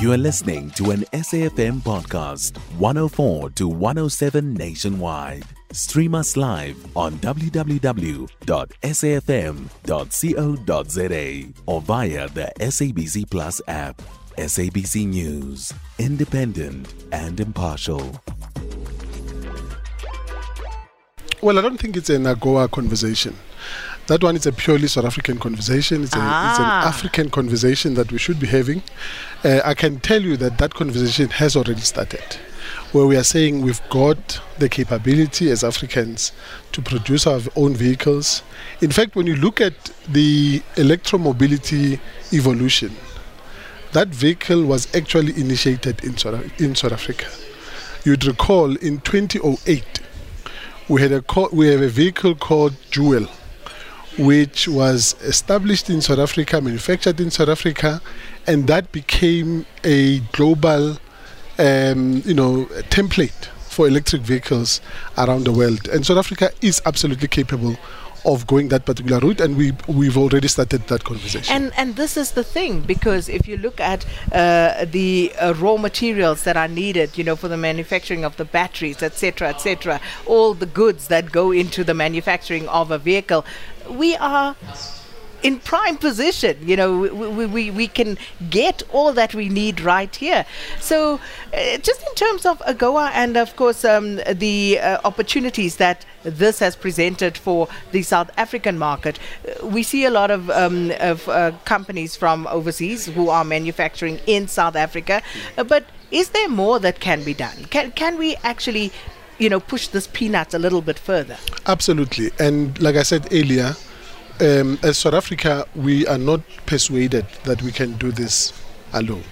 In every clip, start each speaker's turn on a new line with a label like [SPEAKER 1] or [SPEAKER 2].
[SPEAKER 1] You are listening to an SAFM podcast, 104 to 107 nationwide. Stream us live on www.safm.co.za or via the SABC Plus app. SABC News, independent and impartial.
[SPEAKER 2] Well, I don't think it's an AGOA conversation. That one is a purely South African conversation. It's, a, it's an
[SPEAKER 3] Ah.
[SPEAKER 2] African conversation that we should be having. Uh, I can tell you that that conversation has already started, where we are saying we've got the capability as Africans to produce our own vehicles. In fact, when you look at the electromobility evolution, that vehicle was actually initiated in South, in South Africa. You'd recall in 2008, we had a co- we have a vehicle called Joule, which was established in South Africa, manufactured in South Africa, and that became a global, um, you know, template for electric vehicles around the world. And South Africa is absolutely capable of going that particular route, and we we've already started that conversation.
[SPEAKER 3] And and this is the thing because if you look at uh, the uh, raw materials that are needed, you know, for the manufacturing of the batteries, etc., etc., all the goods that go into the manufacturing of a vehicle, we are in prime position. You know, we, we, we, can get all that we need right here. So, uh, just in terms of AGOA and, of course, um, the uh, opportunities that this has presented for the South African market, uh, we see a lot of, um, of uh, companies from overseas who are manufacturing in South Africa. Uh, but is there more that can be done? Can, can we actually, you know, push this peanut a little bit further?
[SPEAKER 2] Absolutely. And like I said earlier, um, as South Africa, we are not persuaded that we can do this alone.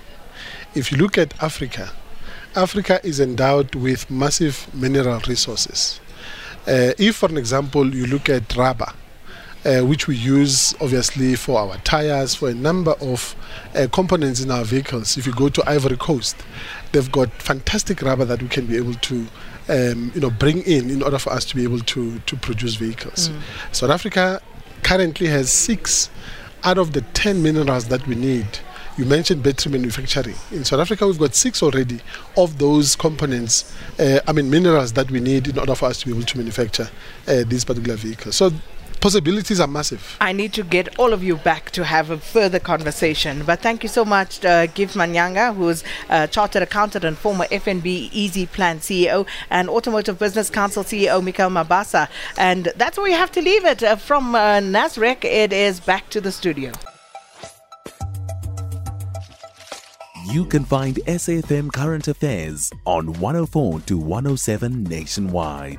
[SPEAKER 2] If you look at Africa, Africa is endowed with massive mineral resources. Uh, if, for an example, you look at rubber, uh, which we use obviously for our tires, for a number of uh, components in our vehicles. If you go to Ivory Coast, they've got fantastic rubber that we can be able to, um, you know, bring in in order for us to be able to to produce vehicles. South Africa currently has six out of the ten minerals that we need. You mentioned battery manufacturing. In South Africa, we've got six already of those components, uh, I mean, minerals that we need in order for us to be able to manufacture uh, these particular vehicles. So, possibilities are massive.
[SPEAKER 3] I need to get all of you back to have a further conversation. But thank you so much, uh, Gift Manyanga, who's a chartered accountant and former FNB Easy Plan CEO, and Automotive Business Council CEO Mikael Mabasa. And that's where we have to leave it. Uh, from uh, Nasrec, it is back to the studio.
[SPEAKER 1] You can find SAFM Current Affairs on 104 to 107 nationwide.